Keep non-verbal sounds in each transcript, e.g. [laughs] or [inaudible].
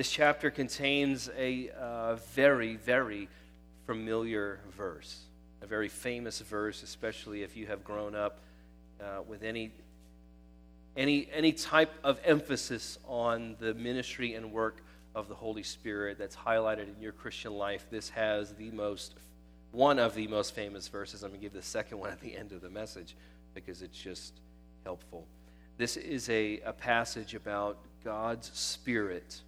This chapter contains a uh, very, very familiar verse, a very famous verse, especially if you have grown up uh, with any, any, any type of emphasis on the ministry and work of the Holy Spirit that's highlighted in your Christian life. This has the most, one of the most famous verses. I'm going to give the second one at the end of the message because it's just helpful. This is a, a passage about God's Spirit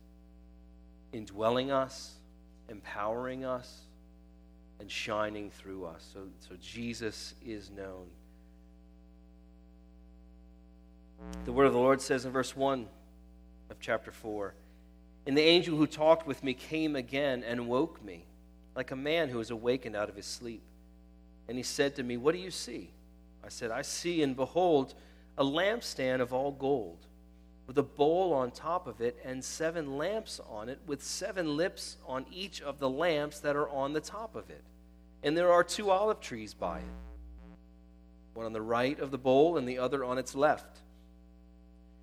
indwelling us, empowering us, and shining through us. So, so Jesus is known. The word of the Lord says in verse 1 of chapter 4 And the angel who talked with me came again and woke me, like a man who is awakened out of his sleep. And he said to me, What do you see? I said, I see, and behold, a lampstand of all gold, with a bowl on top of it, and seven lamps on it, with seven lips on each of the lamps that are on the top of it. And there are two olive trees by it, one on the right of the bowl, and the other on its left.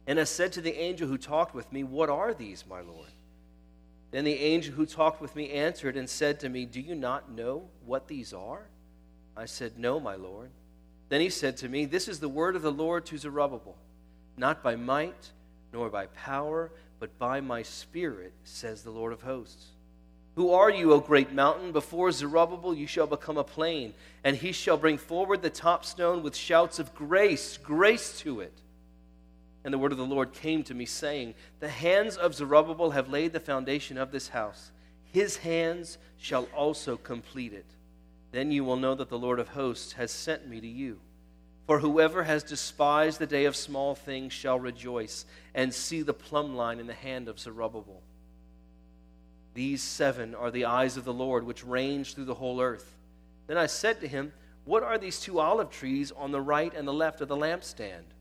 And I said to the angel who talked with me, What are these, my Lord? Then the angel who talked with me answered and said to me, Do you not know what these are? I said, No, my Lord. Then he said to me, This is the word of the Lord to Zerubbabel, not by might nor by power, but by my spirit, says the Lord of hosts. Who are you, O great mountain? Before Zerubbabel you shall become a plain, and he shall bring forward the top stone with shouts of grace, grace to it. And the word of the Lord came to me, saying, The hands of Zerubbabel have laid the foundation of this house. His hands shall also complete it. Then you will know that the Lord of hosts has sent me to you. For whoever has despised the day of small things shall rejoice and see the plumb line in the hand of Zerubbabel. These seven are the eyes of the Lord, which range through the whole earth. Then I said to him, What are these two olive trees on the right and the left of the lampstand?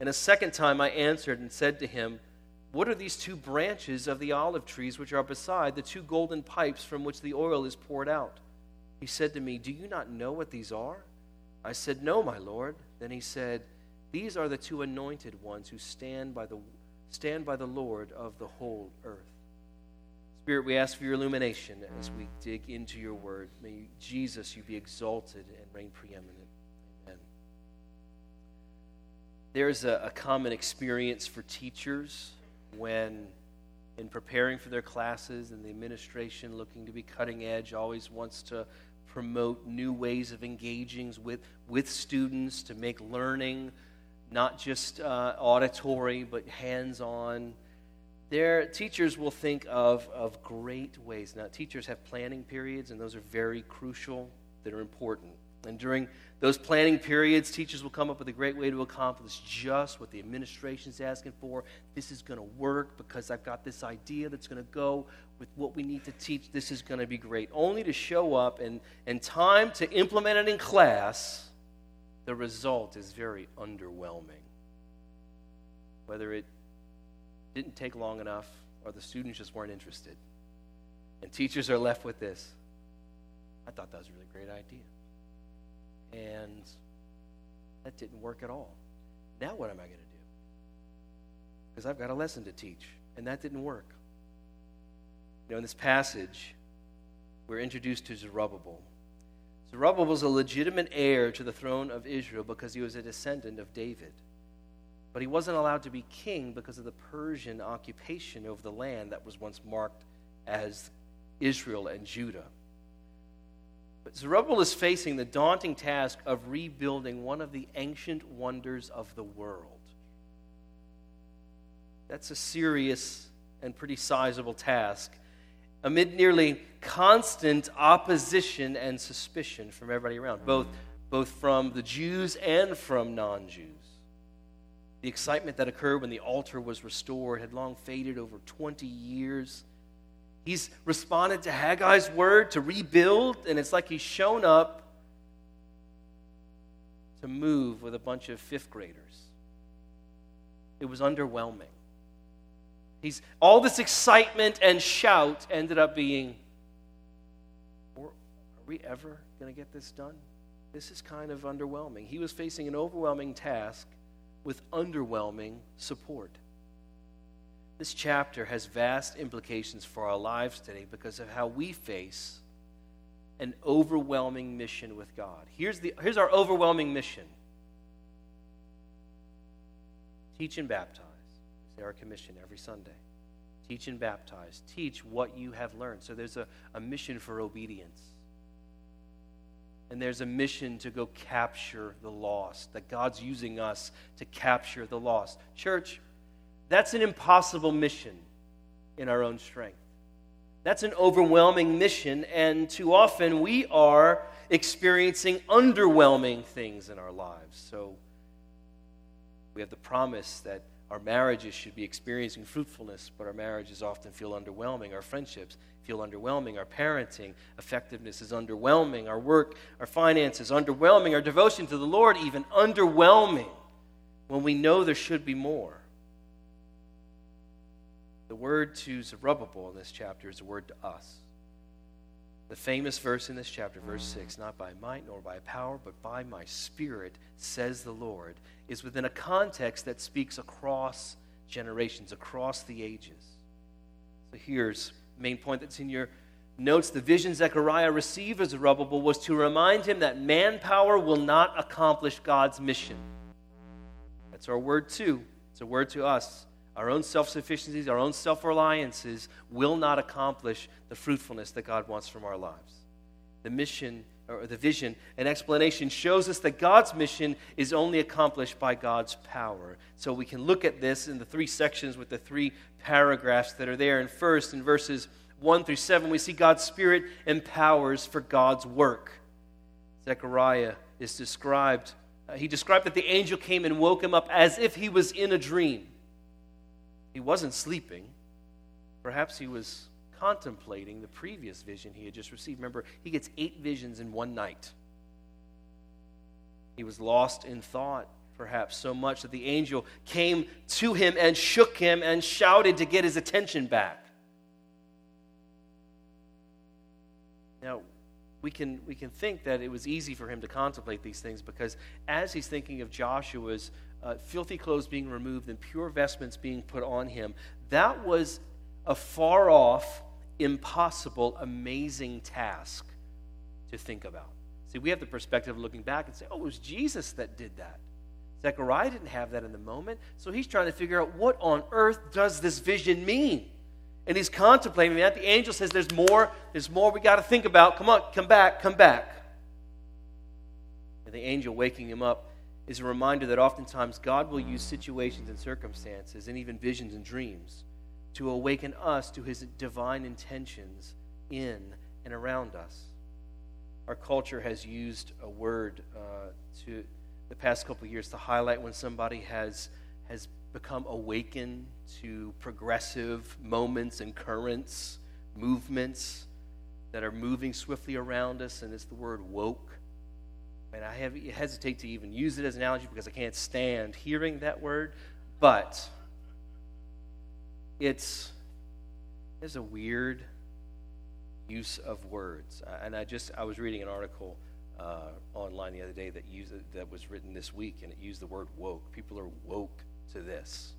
And a second time I answered and said to him, What are these two branches of the olive trees which are beside the two golden pipes from which the oil is poured out? He said to me, Do you not know what these are? I said, No, my Lord. Then he said, These are the two anointed ones who stand by the, stand by the Lord of the whole earth. Spirit, we ask for your illumination as we dig into your word. May Jesus, you be exalted and reign preeminent. Amen. There's a, a common experience for teachers when in preparing for their classes and the administration looking to be cutting edge always wants to promote new ways of engaging with, with students to make learning not just uh, auditory but hands-on. Their teachers will think of, of great ways. Now teachers have planning periods and those are very crucial. That are important and during those planning periods, teachers will come up with a great way to accomplish just what the administration is asking for. This is going to work because I've got this idea that's going to go with what we need to teach. This is going to be great. Only to show up and, and time to implement it in class, the result is very underwhelming. Whether it didn't take long enough or the students just weren't interested. And teachers are left with this I thought that was a really great idea and that didn't work at all. Now, what am I going to do? Because I've got a lesson to teach, and that didn't work. You know, in this passage, we're introduced to Zerubbabel. Zerubbabel was a legitimate heir to the throne of Israel because he was a descendant of David. But he wasn't allowed to be king because of the Persian occupation over the land that was once marked as Israel and Judah. But Zerubbabel is facing the daunting task of rebuilding one of the ancient wonders of the world. That's a serious and pretty sizable task amid nearly constant opposition and suspicion from everybody around, both, both from the Jews and from non Jews. The excitement that occurred when the altar was restored had long faded over 20 years. He's responded to Haggai's word to rebuild, and it's like he's shown up to move with a bunch of fifth graders. It was underwhelming. He's all this excitement and shout ended up being are we ever going to get this done? This is kind of underwhelming. He was facing an overwhelming task with underwhelming support. This chapter has vast implications for our lives today because of how we face an overwhelming mission with God. Here's, the, here's our overwhelming mission teach and baptize. It's our commission every Sunday. Teach and baptize. Teach what you have learned. So there's a, a mission for obedience. And there's a mission to go capture the lost, that God's using us to capture the lost. Church, that's an impossible mission in our own strength. That's an overwhelming mission, and too often we are experiencing underwhelming things in our lives. So we have the promise that our marriages should be experiencing fruitfulness, but our marriages often feel underwhelming. Our friendships feel underwhelming. Our parenting effectiveness is underwhelming. Our work, our finances, underwhelming. Our devotion to the Lord, even underwhelming when we know there should be more. The word to Zerubbabel in this chapter is a word to us. The famous verse in this chapter, verse 6, not by might nor by power, but by my spirit, says the Lord, is within a context that speaks across generations, across the ages. So here's main point that's in your notes. The vision Zechariah received as Zerubbabel was to remind him that manpower will not accomplish God's mission. That's our word too. It's a word to us. Our own self sufficiencies, our own self reliances will not accomplish the fruitfulness that God wants from our lives. The mission or the vision and explanation shows us that God's mission is only accomplished by God's power. So we can look at this in the three sections with the three paragraphs that are there. And first, in verses 1 through 7, we see God's Spirit empowers for God's work. Zechariah is described, uh, he described that the angel came and woke him up as if he was in a dream. He wasn't sleeping. Perhaps he was contemplating the previous vision he had just received. Remember, he gets eight visions in one night. He was lost in thought, perhaps so much that the angel came to him and shook him and shouted to get his attention back. Now, we can, we can think that it was easy for him to contemplate these things because as he's thinking of Joshua's uh, filthy clothes being removed and pure vestments being put on him, that was a far off, impossible, amazing task to think about. See, we have the perspective of looking back and say, oh, it was Jesus that did that. Zechariah didn't have that in the moment, so he's trying to figure out what on earth does this vision mean? And he's contemplating that. The angel says, There's more, there's more we got to think about. Come on, come back, come back. And the angel waking him up is a reminder that oftentimes God will use situations and circumstances and even visions and dreams to awaken us to his divine intentions in and around us. Our culture has used a word uh, to the past couple years to highlight when somebody has has become awakened to progressive moments and currents, movements that are moving swiftly around us, and it's the word woke. And I have, hesitate to even use it as an analogy because I can't stand hearing that word, but it's, it's a weird use of words. And I just I was reading an article uh, online the other day that used that was written this week, and it used the word woke. People are woke to this.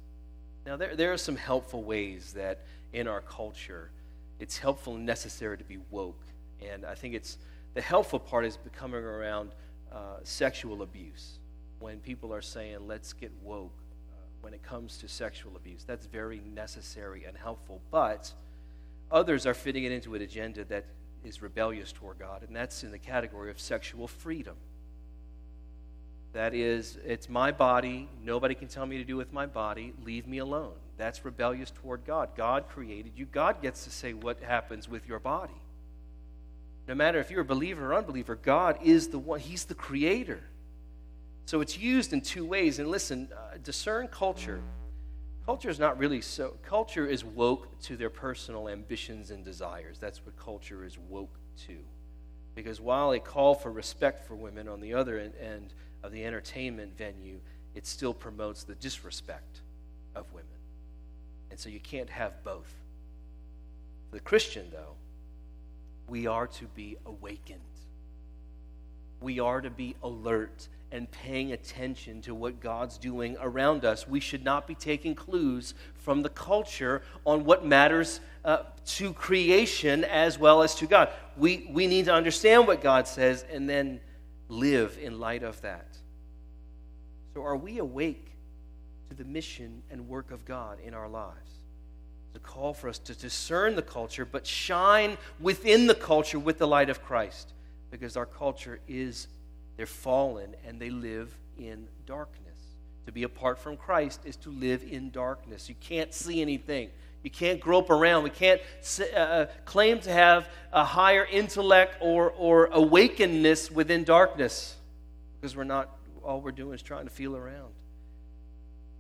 Now there there are some helpful ways that in our culture it's helpful and necessary to be woke, and I think it's the helpful part is becoming around uh, sexual abuse. When people are saying, let's get woke uh, when it comes to sexual abuse, that's very necessary and helpful. But others are fitting it into an agenda that is rebellious toward God, and that's in the category of sexual freedom. That is, it's my body. Nobody can tell me to do with my body. Leave me alone. That's rebellious toward God. God created you. God gets to say what happens with your body. No matter if you're a believer or unbeliever, God is the one, He's the creator. So it's used in two ways. And listen, uh, discern culture. Culture is not really so, culture is woke to their personal ambitions and desires. That's what culture is woke to. Because while a call for respect for women on the other end of the entertainment venue, it still promotes the disrespect of women. And so you can't have both. The Christian, though, we are to be awakened. We are to be alert and paying attention to what God's doing around us. We should not be taking clues from the culture on what matters uh, to creation as well as to God. We, we need to understand what God says and then live in light of that. So, are we awake to the mission and work of God in our lives? It's a call for us to discern the culture, but shine within the culture with the light of Christ, because our culture is, they're fallen and they live in darkness. To be apart from Christ is to live in darkness. You can't see anything. You can't grope around. We can't uh, uh, claim to have a higher intellect or, or awakenedness within darkness because we're not, all we're doing is trying to feel around.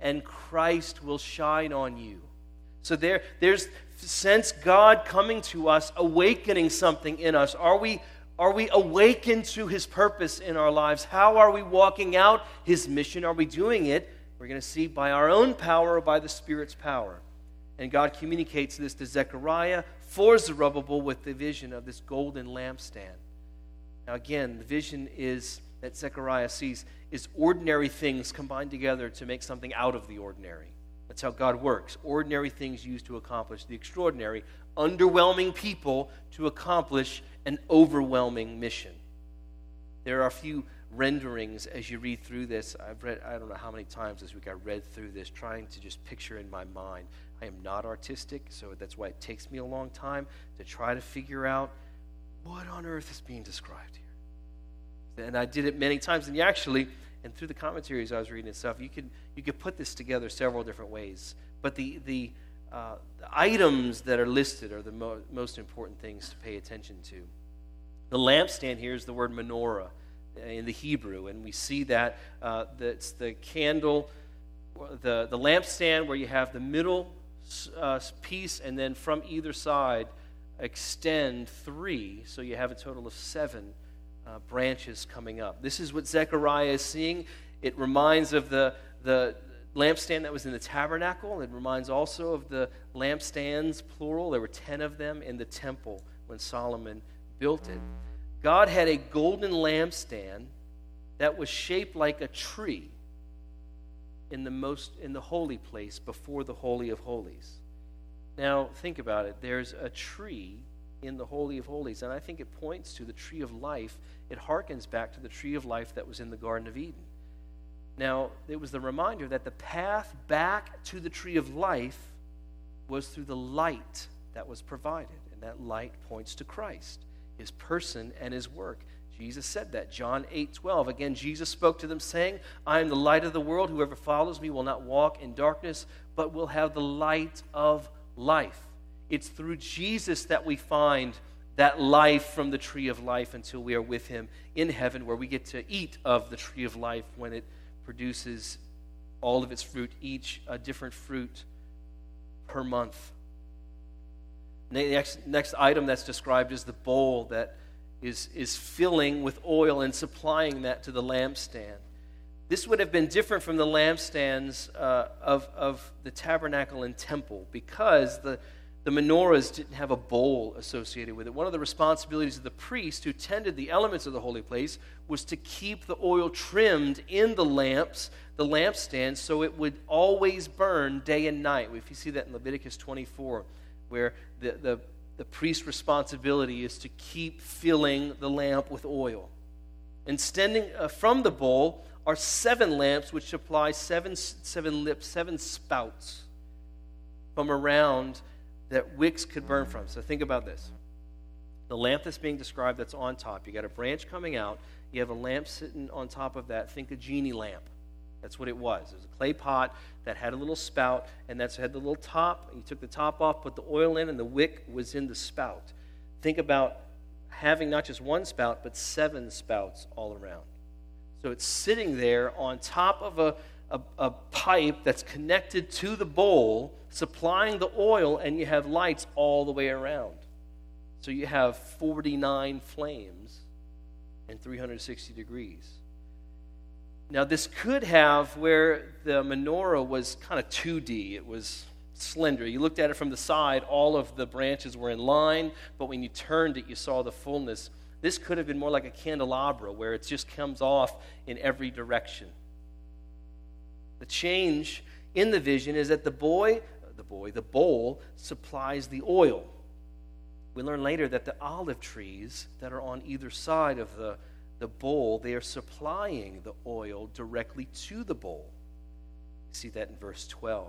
and Christ will shine on you. So there, there's sense God coming to us, awakening something in us. Are we, are we awakened to his purpose in our lives? How are we walking out his mission? Are we doing it? We're going to see by our own power or by the Spirit's power. And God communicates this to Zechariah for Zerubbabel with the vision of this golden lampstand. Now, again, the vision is that Zechariah sees is ordinary things combined together to make something out of the ordinary. That's how God works. Ordinary things used to accomplish the extraordinary, underwhelming people to accomplish an overwhelming mission. There are a few renderings as you read through this. I've read, I don't know how many times this week I read through this, trying to just picture in my mind I am not artistic, so that's why it takes me a long time to try to figure out what on earth is being described here. And I did it many times, and you actually, and through the commentaries I was reading and stuff, you could you could put this together several different ways. But the the, uh, the items that are listed are the mo- most important things to pay attention to. The lampstand here is the word menorah in the Hebrew, and we see that uh, that's the candle, the the lampstand where you have the middle uh, piece, and then from either side extend three, so you have a total of seven uh, branches coming up. This is what Zechariah is seeing. It reminds of the, the lampstand that was in the tabernacle. It reminds also of the lampstands, plural. There were 10 of them in the temple when Solomon built it. God had a golden lampstand that was shaped like a tree in the most in the holy place before the holy of holies. Now, think about it. There's a tree in the holy of holies, and I think it points to the tree of life. It harkens back to the tree of life that was in the garden of Eden. Now, it was the reminder that the path back to the tree of life was through the light that was provided, and that light points to Christ, his person and his work. Jesus said that. John 8 12. Again, Jesus spoke to them, saying, I am the light of the world. Whoever follows me will not walk in darkness, but will have the light of life. It's through Jesus that we find that life from the tree of life until we are with him in heaven, where we get to eat of the tree of life when it produces all of its fruit, each a different fruit per month. The next, next item that's described is the bowl that is, is filling with oil and supplying that to the lampstand. This would have been different from the lampstands uh, of, of the tabernacle and temple because the, the menorahs didn't have a bowl associated with it. One of the responsibilities of the priest who tended the elements of the holy place was to keep the oil trimmed in the lamps, the lampstand, so it would always burn day and night. If you see that in Leviticus 24, where the, the the priest's responsibility is to keep filling the lamp with oil. And standing uh, from the bowl are seven lamps which supply seven, seven lips, seven spouts from around that wicks could burn from. So think about this. The lamp that's being described that's on top, you got a branch coming out, you have a lamp sitting on top of that. Think a genie lamp. That's what it was. It was a clay pot that had a little spout, and that's had the little top. You took the top off, put the oil in, and the wick was in the spout. Think about having not just one spout, but seven spouts all around. So it's sitting there on top of a, a, a pipe that's connected to the bowl, supplying the oil, and you have lights all the way around. So you have 49 flames and 360 degrees. Now, this could have where the menorah was kind of 2D. It was slender. You looked at it from the side, all of the branches were in line, but when you turned it, you saw the fullness. This could have been more like a candelabra where it just comes off in every direction. The change in the vision is that the boy, the boy, the bowl supplies the oil. We learn later that the olive trees that are on either side of the, the bowl, they are supplying the oil directly to the bowl. You see that in verse 12.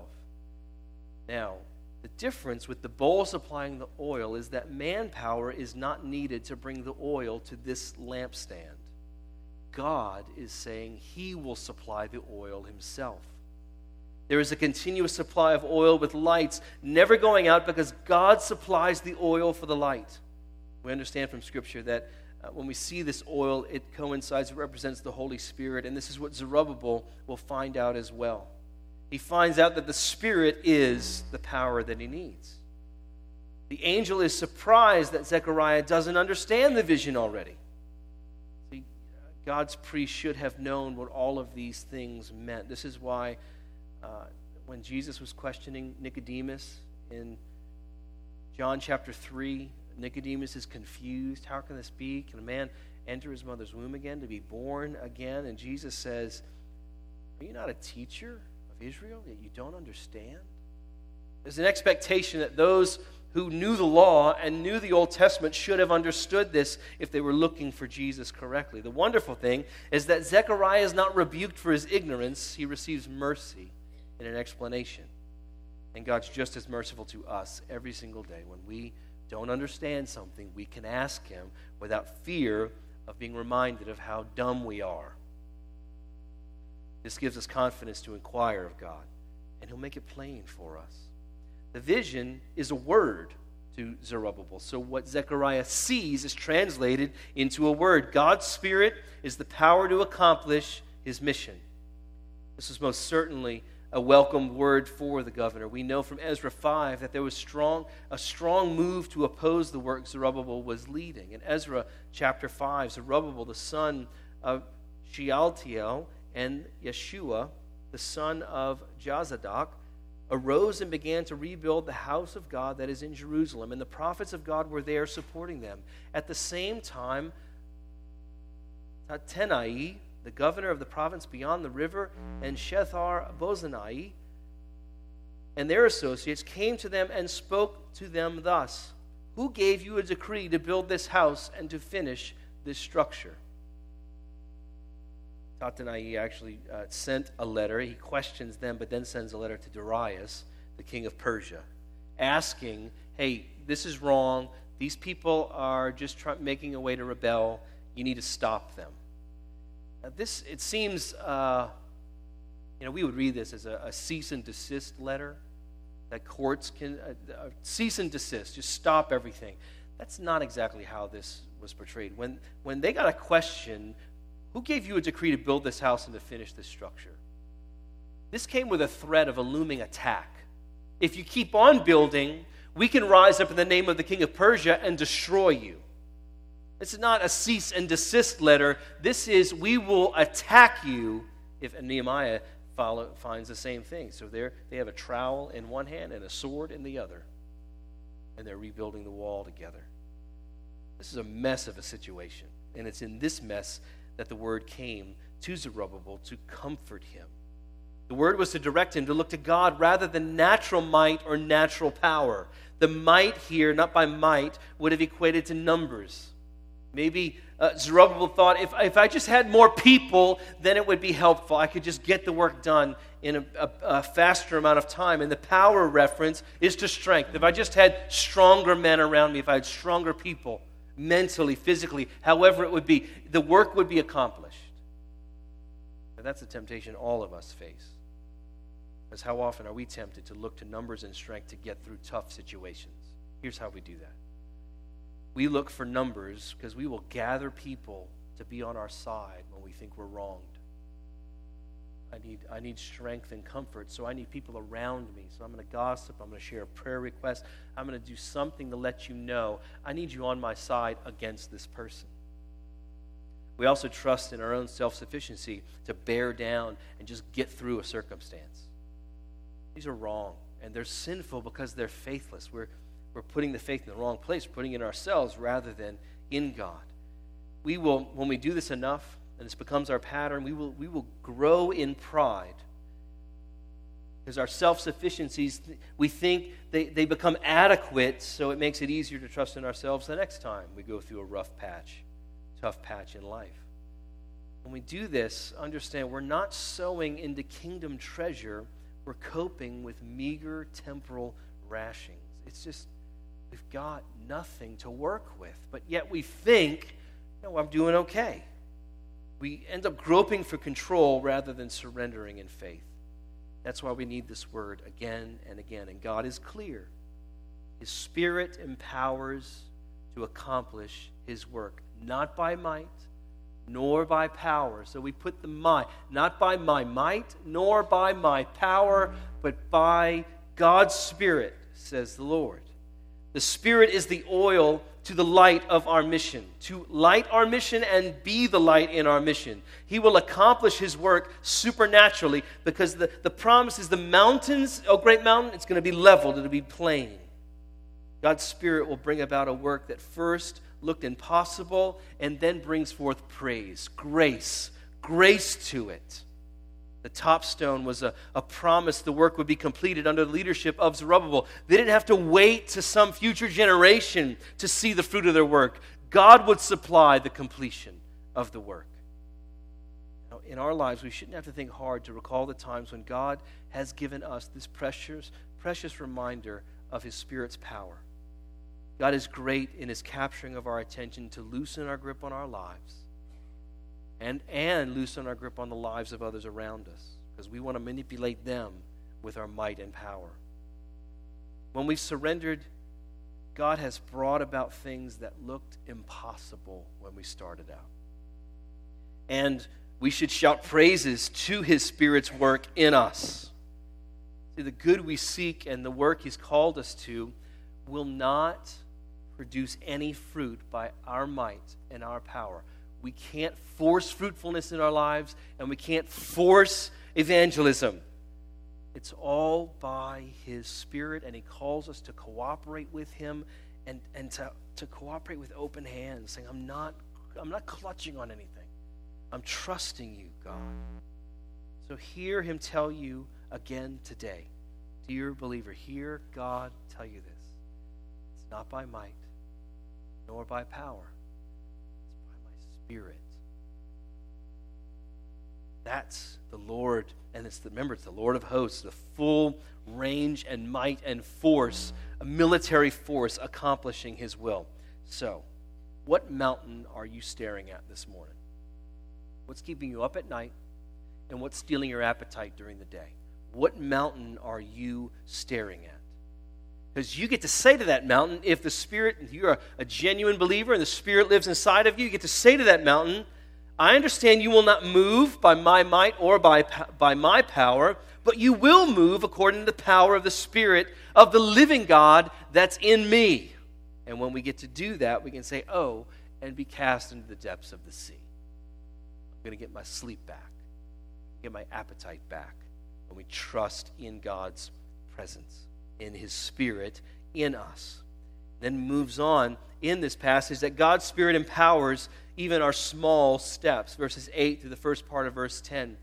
Now, the difference with the bowl supplying the oil is that manpower is not needed to bring the oil to this lampstand. God is saying he will supply the oil himself. There is a continuous supply of oil with lights never going out because God supplies the oil for the light. We understand from Scripture that uh, when we see this oil, it coincides, it represents the Holy Spirit, and this is what Zerubbabel will find out as well. He finds out that the Spirit is the power that he needs. The angel is surprised that Zechariah doesn't understand the vision already. God's priest should have known what all of these things meant. This is why uh, when Jesus was questioning Nicodemus in John chapter 3, Nicodemus is confused. How can this be? Can a man enter his mother's womb again to be born again? And Jesus says, Are you not a teacher of Israel that you don't understand? There's an expectation that those who knew the law and knew the Old Testament should have understood this if they were looking for Jesus correctly. The wonderful thing is that Zechariah is not rebuked for his ignorance, he receives mercy in an explanation. And God's just as merciful to us every single day. When we don't understand something, we can ask Him without fear of being reminded of how dumb we are. This gives us confidence to inquire of God, and He'll make it plain for us. The vision is a word to Zerubbabel. So, what Zechariah sees is translated into a word. God's Spirit is the power to accomplish His mission. This is most certainly a welcome word for the governor. We know from Ezra 5 that there was strong, a strong move to oppose the work Zerubbabel was leading. In Ezra chapter 5, Zerubbabel, the son of Shealtiel, and Yeshua, the son of Jozadak, arose and began to rebuild the house of God that is in Jerusalem. And the prophets of God were there supporting them. At the same time, Tattenai, the governor of the province beyond the river, and Shethar Bozenai and their associates came to them and spoke to them thus Who gave you a decree to build this house and to finish this structure? Tattenai actually uh, sent a letter. He questions them, but then sends a letter to Darius, the king of Persia, asking, Hey, this is wrong. These people are just try- making a way to rebel. You need to stop them. Now this, it seems, uh, you know, we would read this as a, a cease and desist letter that courts can uh, uh, cease and desist, just stop everything. That's not exactly how this was portrayed. When, when they got a question, who gave you a decree to build this house and to finish this structure? This came with a threat of a looming attack. If you keep on building, we can rise up in the name of the king of Persia and destroy you. This is not a cease and desist letter. This is, we will attack you if Nehemiah follow, finds the same thing. So there, they have a trowel in one hand and a sword in the other. And they're rebuilding the wall together. This is a mess of a situation. And it's in this mess that the word came to Zerubbabel to comfort him. The word was to direct him to look to God rather than natural might or natural power. The might here, not by might, would have equated to numbers. Maybe uh, Zerubbabel thought if, if I just had more people, then it would be helpful. I could just get the work done in a, a, a, faster amount of time. And the power reference is to strength. If I just had stronger men around me, if I had stronger people, mentally, physically, however it would be, the work would be accomplished. And that's a temptation all of us face. Because how often are we tempted to look to numbers and strength to get through tough situations? Here's how we do that we look for numbers because we will gather people to be on our side when we think we're wronged. I need, I need strength and comfort. So I need people around me. So I'm going to gossip. I'm going to share a prayer request. I'm going to do something to let you know I need you on my side against this person. We also trust in our own self sufficiency to bear down and just get through a circumstance. These are wrong, and they're sinful because they're faithless. We're, we're putting the faith in the wrong place, putting it in ourselves rather than in God. We will, when we do this enough, and this becomes our pattern, we will, we will grow in pride. Because our self sufficiencies, we think they, they become adequate, so it makes it easier to trust in ourselves the next time we go through a rough patch tough patch in life. When we do this, understand we're not sowing into kingdom treasure, we're coping with meager temporal rashings. It's just, we've got nothing to work with, but yet we think, no, I'm doing okay. We end up groping for control rather than surrendering in faith. That's why we need this word again and again. And God is clear. His Spirit empowers to accomplish His work not by might, nor by power. So we put the my, not by my might, nor by my power, but by God's Spirit, says the Lord. The Spirit is the oil to the light of our mission, to light our mission and be the light in our mission. He will accomplish His work supernaturally because the, the promise is the mountains, oh great mountain, it's going to be leveled, it'll be plain. God's Spirit will bring about a work that first looked impossible and then brings forth praise, grace, grace to it. The top stone was a, a promise the work would be completed under the leadership of Zerubbabel. They didn't have to wait to some future generation to see the fruit of their work. God would supply the completion of the work. Now, in our lives, we shouldn't have to think hard to recall the times when God has given us this precious, precious reminder of His Spirit's power. God is great in his capturing of our attention to loosen our grip on our lives and, and loosen our grip on the lives of others around us because we want to manipulate them with our might and power. When we've surrendered, God has brought about things that looked impossible when we started out. And we should shout praises to his Spirit's work in us. See, the good we seek and the work he's called us to will not produce any fruit by our might and our power. We can't force fruitfulness in our lives, and we can't force evangelism. It's all by His Spirit, and He calls us to cooperate with Him and, and to, to cooperate with open hands, saying, I'm not, I'm not clutching on anything. I'm trusting you, God. So hear Him tell you again today. Dear believer, hear God tell you this. It's not by might, nor by power. Spirit. That's the Lord, and it's the remember, it's the Lord of hosts, the full range and might and force, a military force accomplishing his will. So, what mountain are you staring at this morning? What's keeping you up at night? And what's stealing your appetite during the day? What mountain are you staring at? Because you get to say to that mountain, if the Spirit, if you're a, a genuine believer and the Spirit lives inside of you, you get to say to that mountain, I understand you will not move by my might or by, by my power, but you will move according to the power of the Spirit of the living God that's in me. And when we get to do that, we can say, Oh, and be cast into the depths of the sea. I'm going to get my sleep back, get my appetite back when we trust in God's presence in his spirit in us. Then moves on in this passage that God's spirit empowers even our small steps, verses 8 through the first part of verse 10.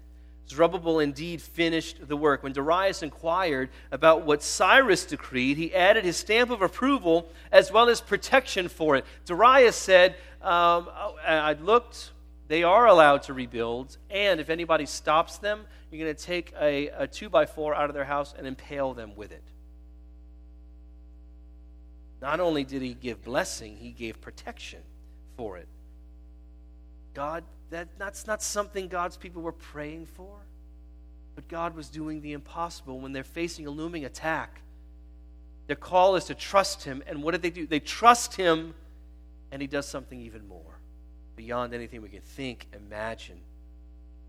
Zerubbabel indeed finished the work. When Darius inquired about what Cyrus decreed, he added his stamp of approval as well as protection for it. Darius said, um, oh, I looked, they are allowed to rebuild, and if anybody stops them, you're going to take a, a two by four out of their house and impale them with it. Not only did he give blessing, he gave protection for it. God, that, that's not something God's people were praying for. But God was doing the impossible when they're facing a looming attack. Their call is to trust Him. And what did they do? They trust Him, and He does something even more beyond anything we can think, imagine.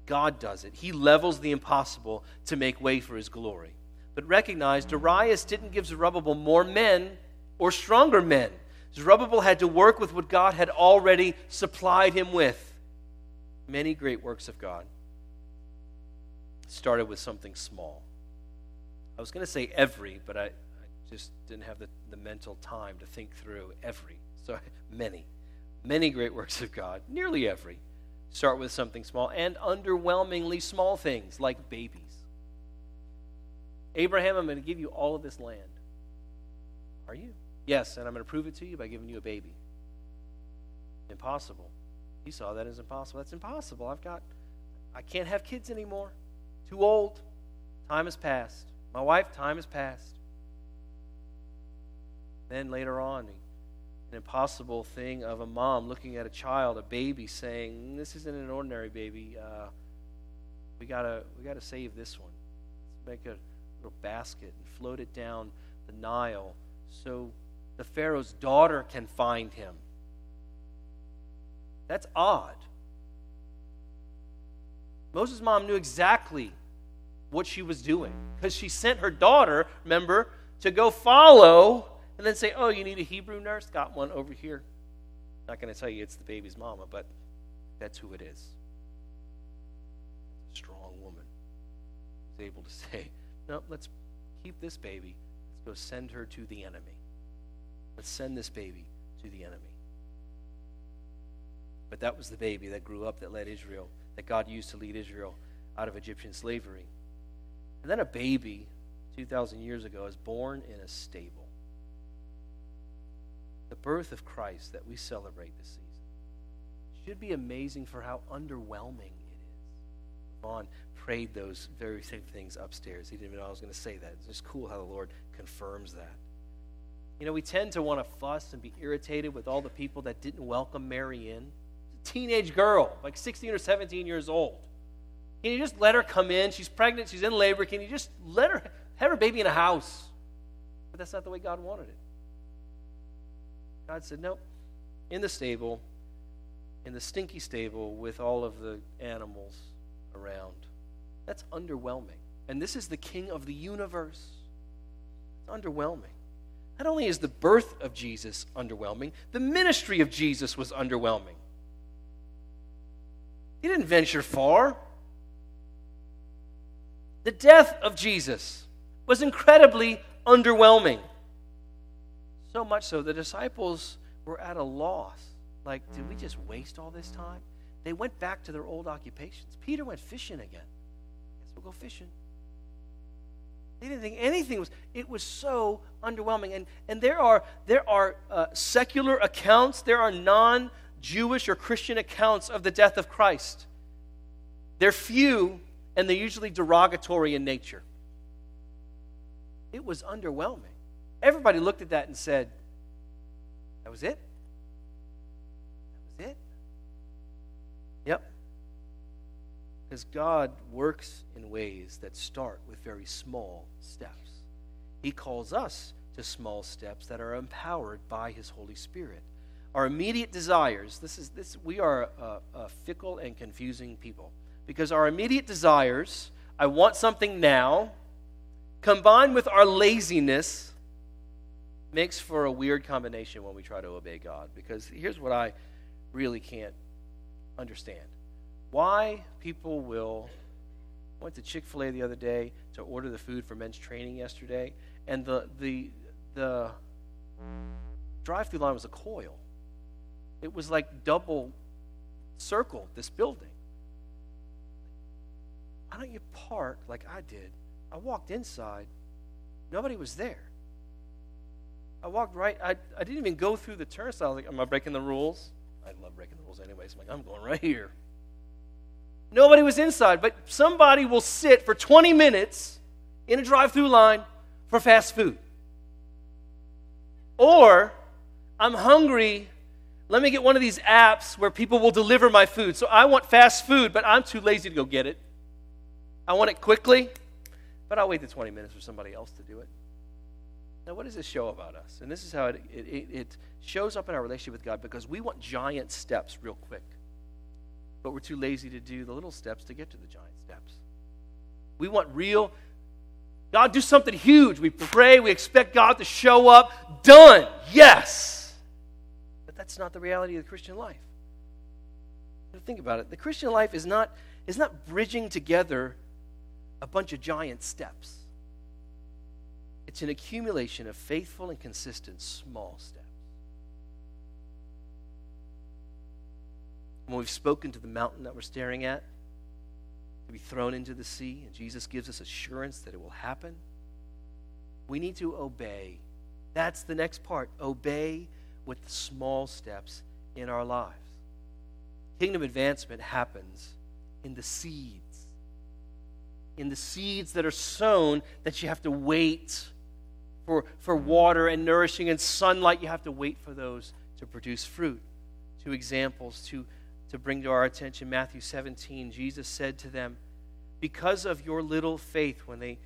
God does it. He levels the impossible to make way for his glory. But recognize Darius didn't give Zerubbabel more men or stronger men. Zerubbabel had to work with what God had already supplied him with. Many great works of God started with something small. I was going to say every, but I, I just didn't have the, the mental time to think through every. So [laughs] many, many great works of God, nearly every, start with something small and underwhelmingly small things like babies. Abraham, I'm going to give you all of this land. Are you? Yes, and I'm going to prove it to you by giving you a baby. Impossible. He saw that as impossible. That's impossible. I've got, I can't have kids anymore. Too old. Time has passed. My wife, time has passed. Then later on, an impossible thing of a mom looking at a child, a baby, saying, "This isn't an ordinary baby. Uh, we gotta, we gotta save this one. Let's make a little basket and float it down the Nile so the Pharaoh's daughter can find him." That's odd. Moses' mom knew exactly what she was doing because she sent her daughter, remember, to go follow and then say, Oh, you need a Hebrew nurse? Got one over here. Not going to tell you it's the baby's mama, but that's who it is. Strong woman able to say, No, let's keep this baby. Let's go send her to the enemy. Let's send this baby to the enemy. But that was the baby that grew up that led Israel that God used to lead Israel out of Egyptian slavery. And then a baby 2,000 years ago is born in a stable. The birth of Christ that we celebrate this season should be amazing for how underwhelming it is. Vaughn prayed those very same things upstairs. He didn't even know I was going to say that. It's just cool how the Lord confirms that. You know, we tend to want to fuss and be irritated with all the people that didn't welcome Mary in teenage girl, like 16 or 17 years old. Can you just let her come in? She's pregnant, she's in labor. Can you just let her have her baby in a house? But that's not the way God wanted it. God said, Nope. In the stable, in the stinky stable with all of the animals around. That's underwhelming. And this is the king of the universe. It's underwhelming. Not only is the birth of Jesus underwhelming, the ministry of Jesus was underwhelming. He didn't venture far. The death of Jesus was incredibly underwhelming. So much so, the disciples were at a loss. Like, did we just waste all this time? They went back to their old occupations. Peter went fishing again. Guess we'll go fishing. They didn't think anything was. It was so underwhelming. And and there are there are uh, secular accounts. There are non Jewish or Christian accounts of the death of Christ. They're few and they're usually derogatory in nature. It was underwhelming. Everybody looked at that and said, That was it? That was it? Yep. Because God works in ways that start with very small steps. He calls us to small steps that are empowered by His Holy Spirit. Our immediate desires this is this we are a, a, fickle and confusing people. Because our immediate desires i want something now combined with our laziness makes for a weird combination when we try to obey god. Because here's what i really can't understand why people will I went to chick-fil-a the other day to order the food for men's training yesterday and the the the drive-through line was a coil it was like double circle this building. Why don't you park like I did? I walked inside, nobody was there. I walked right, I, I didn't even go through the turnstile. I was like, Am I breaking the rules? I love breaking the rules anyways. I'm like, I'm going right here. Nobody was inside, but somebody will sit for 20 minutes in a drive through line for fast food. Or I'm hungry let me get one of these apps where people will deliver my food. So I want fast food, but I'm too lazy to go get it. I want it quickly, but I'll wait the 20 minutes for somebody else to do it. Now, what does this show about us? And this is how it, it, it shows up in our relationship with God because we want giant steps real quick. But we're too lazy to do the little steps to get to the giant steps. We want real God, do something huge. We pray, we expect God to show up. Done. Yes. But that's not the reality of the Christian life. Think about it. The Christian life is not, is not bridging together a bunch of giant steps. It's an accumulation of faithful and consistent small steps. When we've spoken to the mountain that we're staring at, to be thrown into the sea, and Jesus gives us assurance that it will happen. We need to obey. That's the next part. Obey with small steps in our lives. Kingdom advancement happens in the seeds. In the seeds that are sown that you have to wait for, for water and nourishing and sunlight. You have to wait for those to produce fruit. Two examples to to bring to our attention Matthew 17. Jesus said to them, Because of your little faith, when they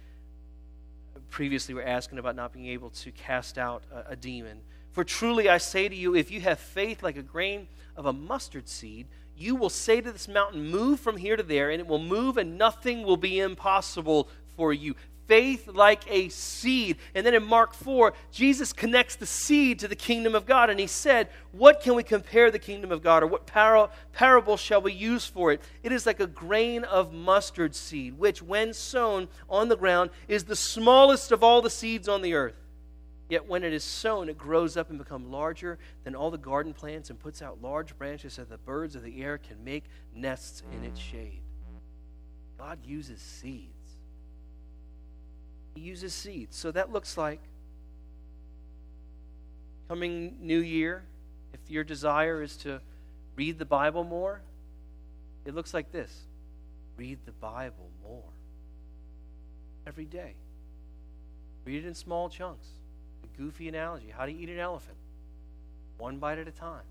previously were asking about not being able to cast out a, a demon, for truly I say to you, if you have faith like a grain of a mustard seed, you will say to this mountain, Move from here to there, and it will move, and nothing will be impossible for you faith like a seed. And then in Mark 4, Jesus connects the seed to the kingdom of God. And he said, What can we compare the kingdom of God, or what par- parable shall we use for it? It is like a grain of mustard seed, which, when sown on the ground, is the smallest of all the seeds on the earth. Yet when it is sown, it grows up and becomes larger than all the garden plants and puts out large branches so that the birds of the air can make nests in its shade. God uses seeds he uses seeds. So that looks like coming new year, if your desire is to read the Bible more, it looks like this read the Bible more every day. Read it in small chunks. A goofy analogy. How do you eat an elephant? One bite at a time.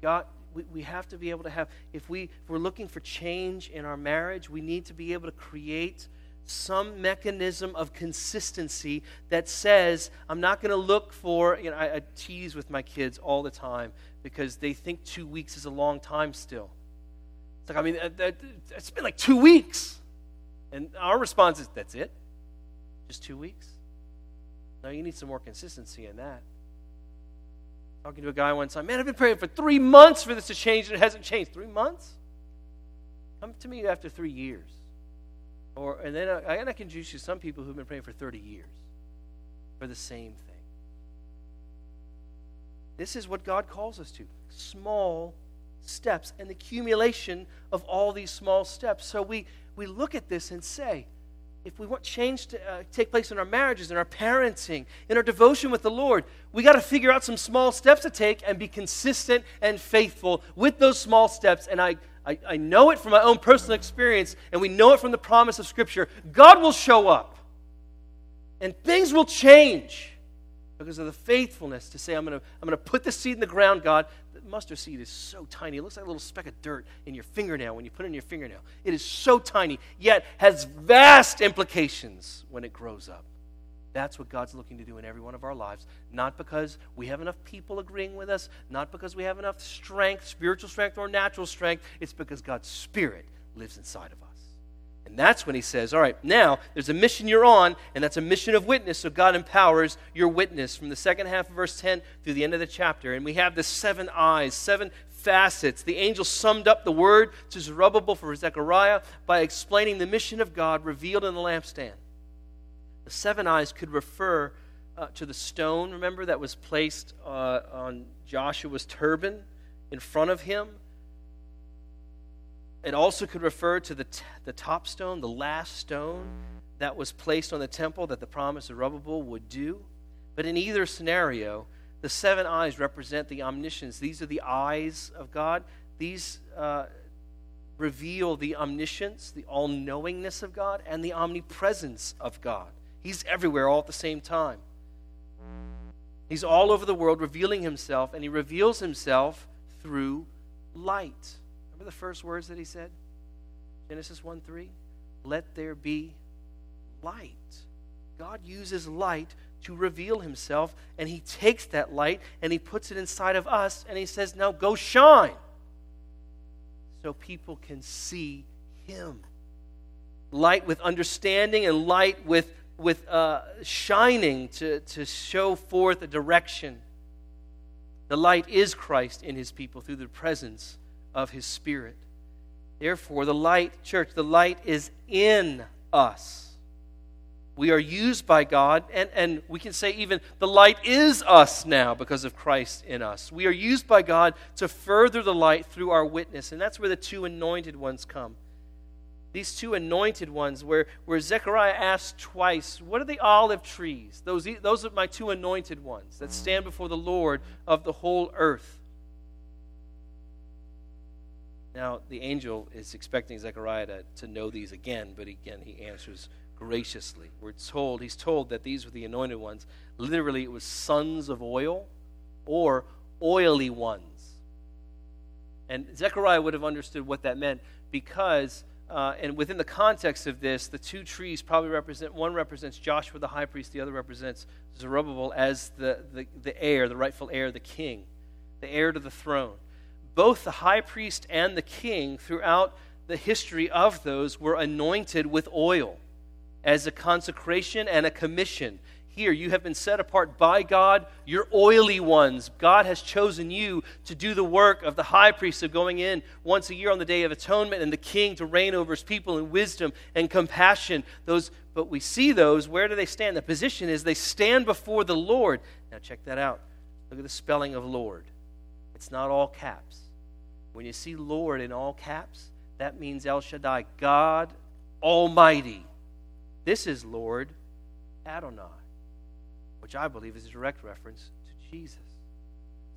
God, we, we have to be able to have, if, we, if we're looking for change in our marriage, we need to be able to create some mechanism of consistency that says, I'm not going to look for, you know, I, I, tease with my kids all the time because they think two weeks is a long time still. It's like, I mean, uh, it's been like two weeks. And our response is, that's it? Just two weeks? No, you need some more consistency in that. Talking to a guy one time, man, I've been praying for three months for this to change and it hasn't changed. Three months? Come to me after three years. Or, and then I, and I can introduce you some people who've been praying for 30 years for the same thing. This is what God calls us to small steps and the accumulation of all these small steps. So we, we look at this and say, if we want change to uh, take place in our marriages, in our parenting, in our devotion with the Lord, we got to figure out some small steps to take and be consistent and faithful with those small steps. And I, I, I know it from my own personal experience, and we know it from the promise of Scripture. God will show up, and things will change because of the faithfulness to say, I'm going to I'm going to put the seed in the ground, God. The mustard seed is so tiny. It looks like a little speck of dirt in your fingernail when you put it in your fingernail. It is so tiny, yet has vast implications when it grows up. That's what God's looking to do in every one of our lives. Not because we have enough people agreeing with us, not because we have enough strength, spiritual strength or natural strength. It's because God's Spirit lives inside of us. And that's when he says, All right, now there's a mission you're on, and that's a mission of witness. So God empowers your witness from the second half of verse 10 through the end of the chapter. And we have the seven eyes, seven facets. The angel summed up the word to Zerubbabel for Zechariah by explaining the mission of God revealed in the lampstand. The seven eyes could refer uh, to the stone, remember, that was placed uh, on Joshua's turban in front of him. It also could refer to the, t- the top stone, the last stone that was placed on the temple that the promise of Zerubbabel would do. But in either scenario, the seven eyes represent the omniscience. These are the eyes of God. These uh, reveal the omniscience, the all knowingness of God, and the omnipresence of God. He's everywhere all at the same time. He's all over the world revealing himself, and he reveals himself through light. Remember the first words that he said? Genesis 1 3? Let there be light. God uses light to reveal himself, and he takes that light and he puts it inside of us, and he says, Now go shine. so people can see him. Light with understanding and light with, with uh, shining to, to show forth a direction. The light is Christ in his people through the presence of his Spirit. Therefore, the light, church, the light is in us. We are used by God, and, and we can say even the light is us now because of Christ in us. We are used by God to further the light through our witness, and that's where the two anointed ones come. These two anointed ones, where, where Zechariah asked twice, What are the olive trees? Those, those are my two anointed ones that stand before the Lord of the whole earth. Now, the angel is expecting Zechariah to, to know these again, but again, he answers graciously. We're told, he's told that these were the anointed ones. Literally, it was sons of oil or oily ones. And Zechariah would have understood what that meant because, uh, and within the context of this, the two trees probably represent one represents Joshua the high priest, the other represents Zerubbabel as the, the, the heir, the rightful heir, the king, the heir to the throne. Both the high priest and the king, throughout the history of those, were anointed with oil as a consecration and a commission. Here, you have been set apart by God. You're oily ones. God has chosen you to do the work of the high priest of going in once a year on the Day of Atonement and the king to reign over his people in wisdom and compassion. Those, but we see those. Where do they stand? The position is they stand before the Lord. Now, check that out. Look at the spelling of Lord. It's not all caps. When you see Lord in all caps, that means El Shaddai, God Almighty. This is Lord Adonai, which I believe is a direct reference to Jesus.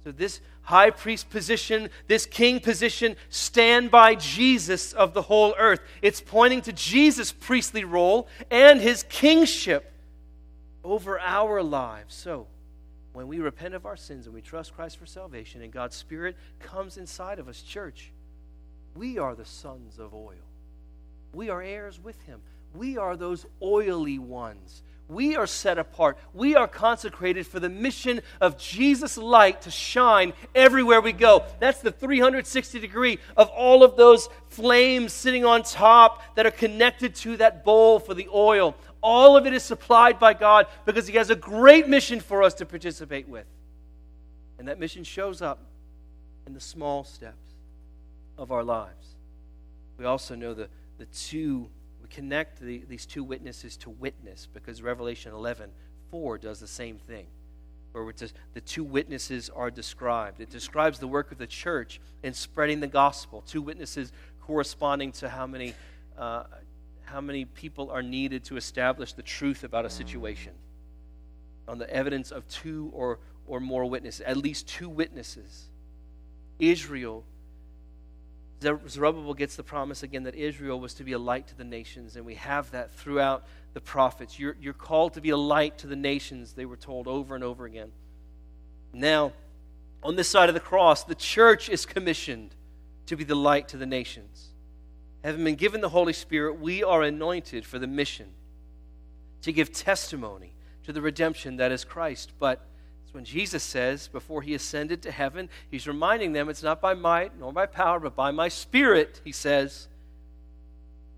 So, this high priest position, this king position, stand by Jesus of the whole earth. It's pointing to Jesus' priestly role and his kingship over our lives. So, when we repent of our sins and we trust Christ for salvation and God's Spirit comes inside of us, church, we are the sons of oil. We are heirs with him. We are those oily ones. We are set apart. We are consecrated for the mission of Jesus' light to shine everywhere we go. That's the 360 degree of all of those flames sitting on top that are connected to that bowl for the oil. All of it is supplied by God because He has a great mission for us to participate with. And that mission shows up in the small steps of our lives. We also know the, the two we connect the, these two witnesses to witness because Revelation 11 4 does the same thing, where the two witnesses are described. It describes the work of the church in spreading the gospel. Two witnesses corresponding to how many, uh, how many people are needed to establish the truth about a situation. On the evidence of two or, or more witnesses, at least two witnesses. Israel Zerubbabel gets the promise again that Israel was to be a light to the nations, and we have that throughout the prophets. You're, you're called to be a light to the nations, they were told over and over again. Now, on this side of the cross, the church is commissioned to be the light to the nations. Having been given the Holy Spirit, we are anointed for the mission to give testimony to the redemption that is Christ. But when Jesus says, before he ascended to heaven, he's reminding them it's not by might nor by power, but by my spirit, he says.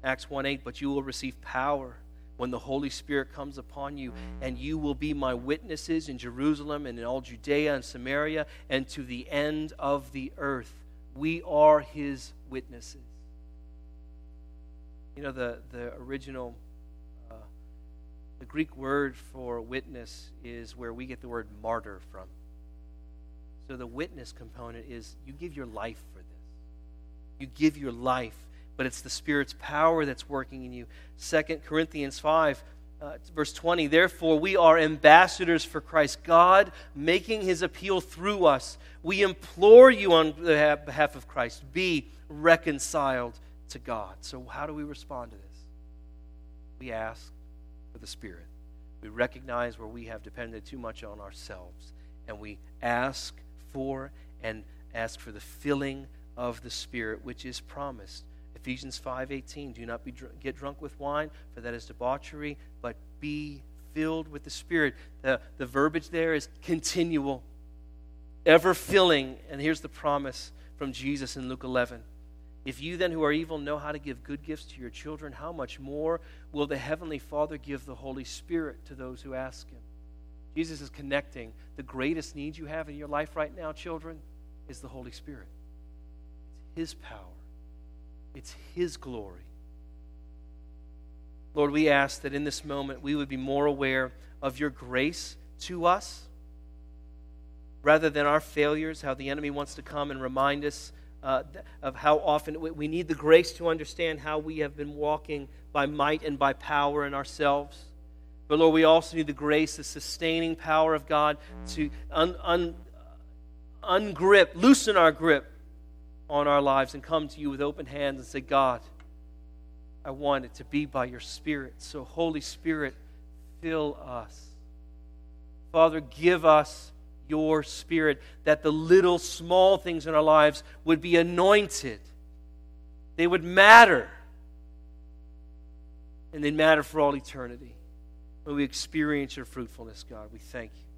Acts 1 8, but you will receive power when the Holy Spirit comes upon you, and you will be my witnesses in Jerusalem and in all Judea and Samaria and to the end of the earth. We are his witnesses. You know, the, the original the Greek word for witness is where we get the word martyr from. So the witness component is you give your life for this. You give your life, but it's the Spirit's power that's working in you. Second Corinthians 5, uh, verse 20 Therefore, we are ambassadors for Christ, God making his appeal through us. We implore you on behalf of Christ, be reconciled to God. So, how do we respond to this? We ask the Spirit. We recognize where we have depended too much on ourselves, and we ask for and ask for the filling of the Spirit, which is promised. Ephesians 5:18 Do not be dr- get drunk with wine, for that is debauchery, but be filled with the Spirit. The, the verbiage there is continual, ever filling. And here's the promise from Jesus in Luke 11 If you then, who are evil, know how to give good gifts to your children, how much more will the Heavenly Father give the Holy Spirit to those who ask Him? Jesus is connecting the greatest need you have in your life right now, children, is the Holy Spirit. It's His power, it's His glory. Lord, we ask that in this moment we would be more aware of your grace to us rather than our failures, how the enemy wants to come and remind us uh, of how often we need the grace to understand how we have been walking by might and by power in ourselves. But Lord, we also need the grace, the sustaining power of God to un, un, ungrip, loosen our grip on our lives and come to you with open hands and say, God, I want it to be by your Spirit. So, Holy Spirit, fill us. Father, give us your Spirit, that the little small things in our lives would be anointed. They would matter. And they matter for all eternity. When we experience your fruitfulness, God, we thank you.